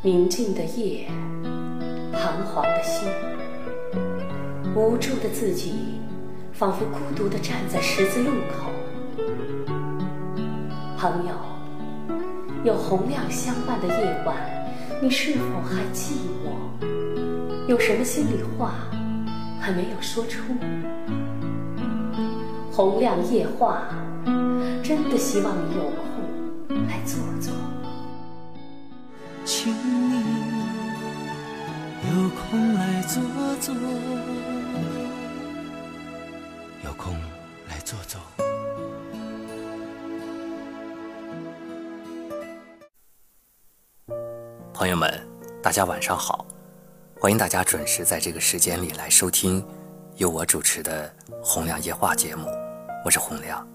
宁静的夜，彷徨的心，无助的自己，仿佛孤独地站在十字路口。朋友，有洪亮相伴的夜晚，你是否还寂寞？有什么心里话还没有说出？洪亮夜话，真的希望你有空来坐坐。请你有空来坐坐，有空来坐坐。朋友们，大家晚上好，欢迎大家准时在这个时间里来收听由我主持的《洪亮夜话》节目，我是洪亮。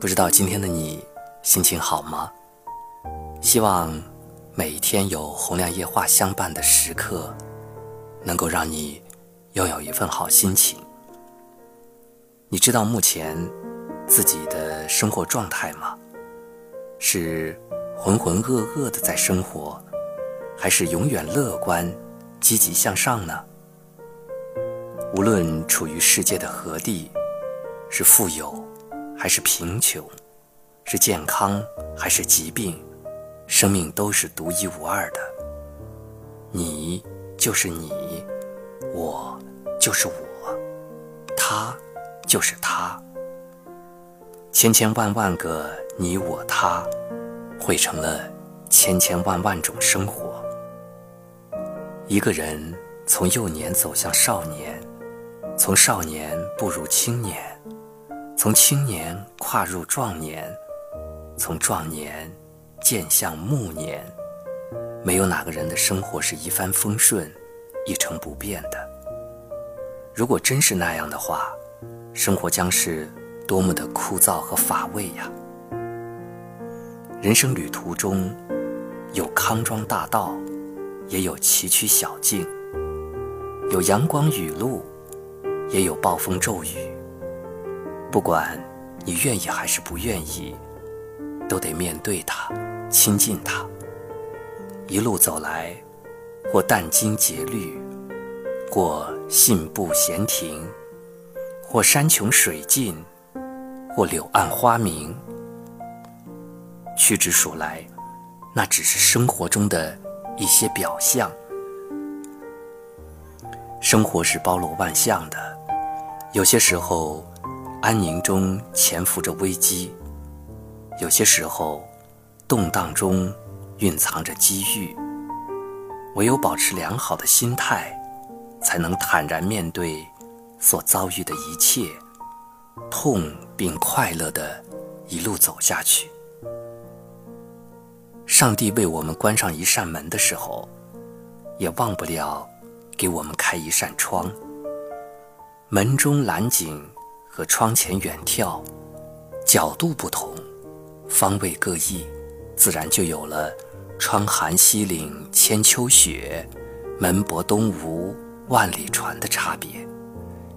不知道今天的你心情好吗？希望每一天有洪亮夜话相伴的时刻，能够让你拥有一份好心情。你知道目前自己的生活状态吗？是？浑浑噩噩的在生活，还是永远乐观、积极向上呢？无论处于世界的何地，是富有还是贫穷，是健康还是疾病，生命都是独一无二的。你就是你，我就是我，他就是他，千千万万个你我他。汇成了千千万万种生活。一个人从幼年走向少年，从少年步入青年，从青年跨入壮年，从壮年渐向暮年。没有哪个人的生活是一帆风顺、一成不变的。如果真是那样的话，生活将是多么的枯燥和乏味呀！人生旅途中，有康庄大道，也有崎岖小径；有阳光雨露，也有暴风骤雨。不管你愿意还是不愿意，都得面对它，亲近它。一路走来，或殚精竭虑，或信步闲庭，或山穷水尽，或柳暗花明。屈指数来，那只是生活中的一些表象。生活是包罗万象的，有些时候安宁中潜伏着危机，有些时候动荡中蕴藏着机遇。唯有保持良好的心态，才能坦然面对所遭遇的一切，痛并快乐的一路走下去。上帝为我们关上一扇门的时候，也忘不了给我们开一扇窗。门中蓝景和窗前远眺，角度不同，方位各异，自然就有了“窗含西岭千秋雪，门泊东吴万里船”的差别。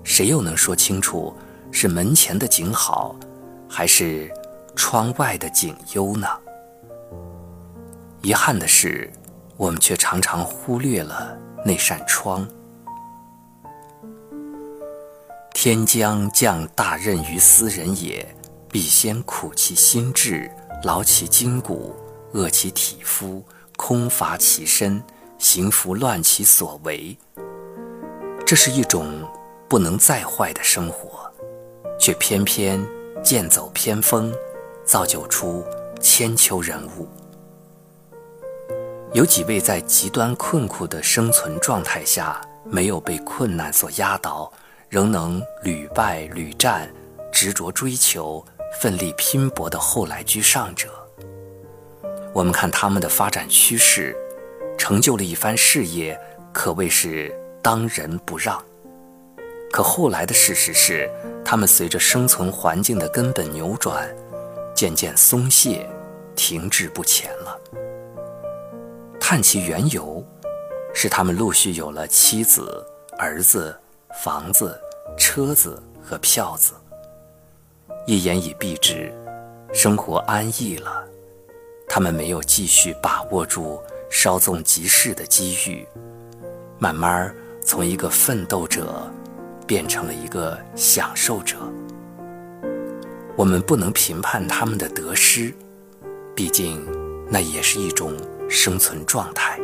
谁又能说清楚是门前的景好，还是窗外的景优呢？遗憾的是，我们却常常忽略了那扇窗。天将降大任于斯人也，必先苦其心志，劳其筋骨，饿其体肤，空乏其身，行拂乱其所为。这是一种不能再坏的生活，却偏偏剑走偏锋，造就出千秋人物。有几位在极端困苦的生存状态下，没有被困难所压倒，仍能屡败屡战，执着追求、奋力拼搏的后来居上者。我们看他们的发展趋势，成就了一番事业，可谓是当仁不让。可后来的事实是，他们随着生存环境的根本扭转，渐渐松懈，停滞不前了。探其缘由，是他们陆续有了妻子、儿子、房子、车子和票子，一言以蔽之，生活安逸了。他们没有继续把握住稍纵即逝的机遇，慢慢从一个奋斗者变成了一个享受者。我们不能评判他们的得失，毕竟那也是一种生存状态。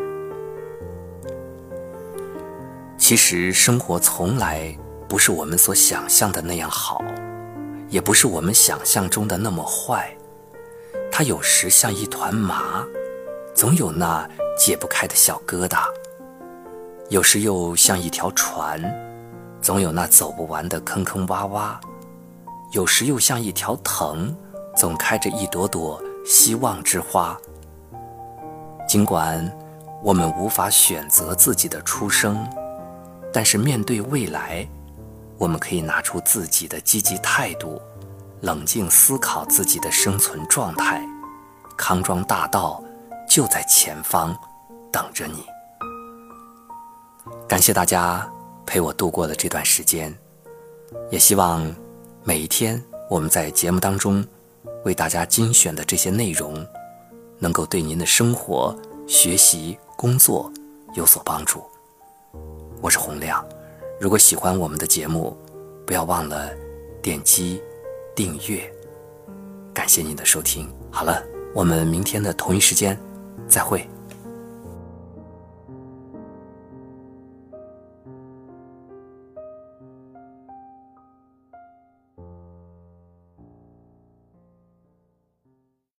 其实生活从来不是我们所想象的那样好，也不是我们想象中的那么坏。它有时像一团麻，总有那解不开的小疙瘩；有时又像一条船，总有那走不完的坑坑洼洼；有时又像一条藤，总开着一朵朵希望之花。尽管我们无法选择自己的出生。但是面对未来，我们可以拿出自己的积极态度，冷静思考自己的生存状态。康庄大道就在前方，等着你。感谢大家陪我度过了这段时间，也希望每一天我们在节目当中为大家精选的这些内容，能够对您的生活、学习、工作有所帮助。我是洪亮，如果喜欢我们的节目，不要忘了点击订阅。感谢您的收听，好了，我们明天的同一时间再会。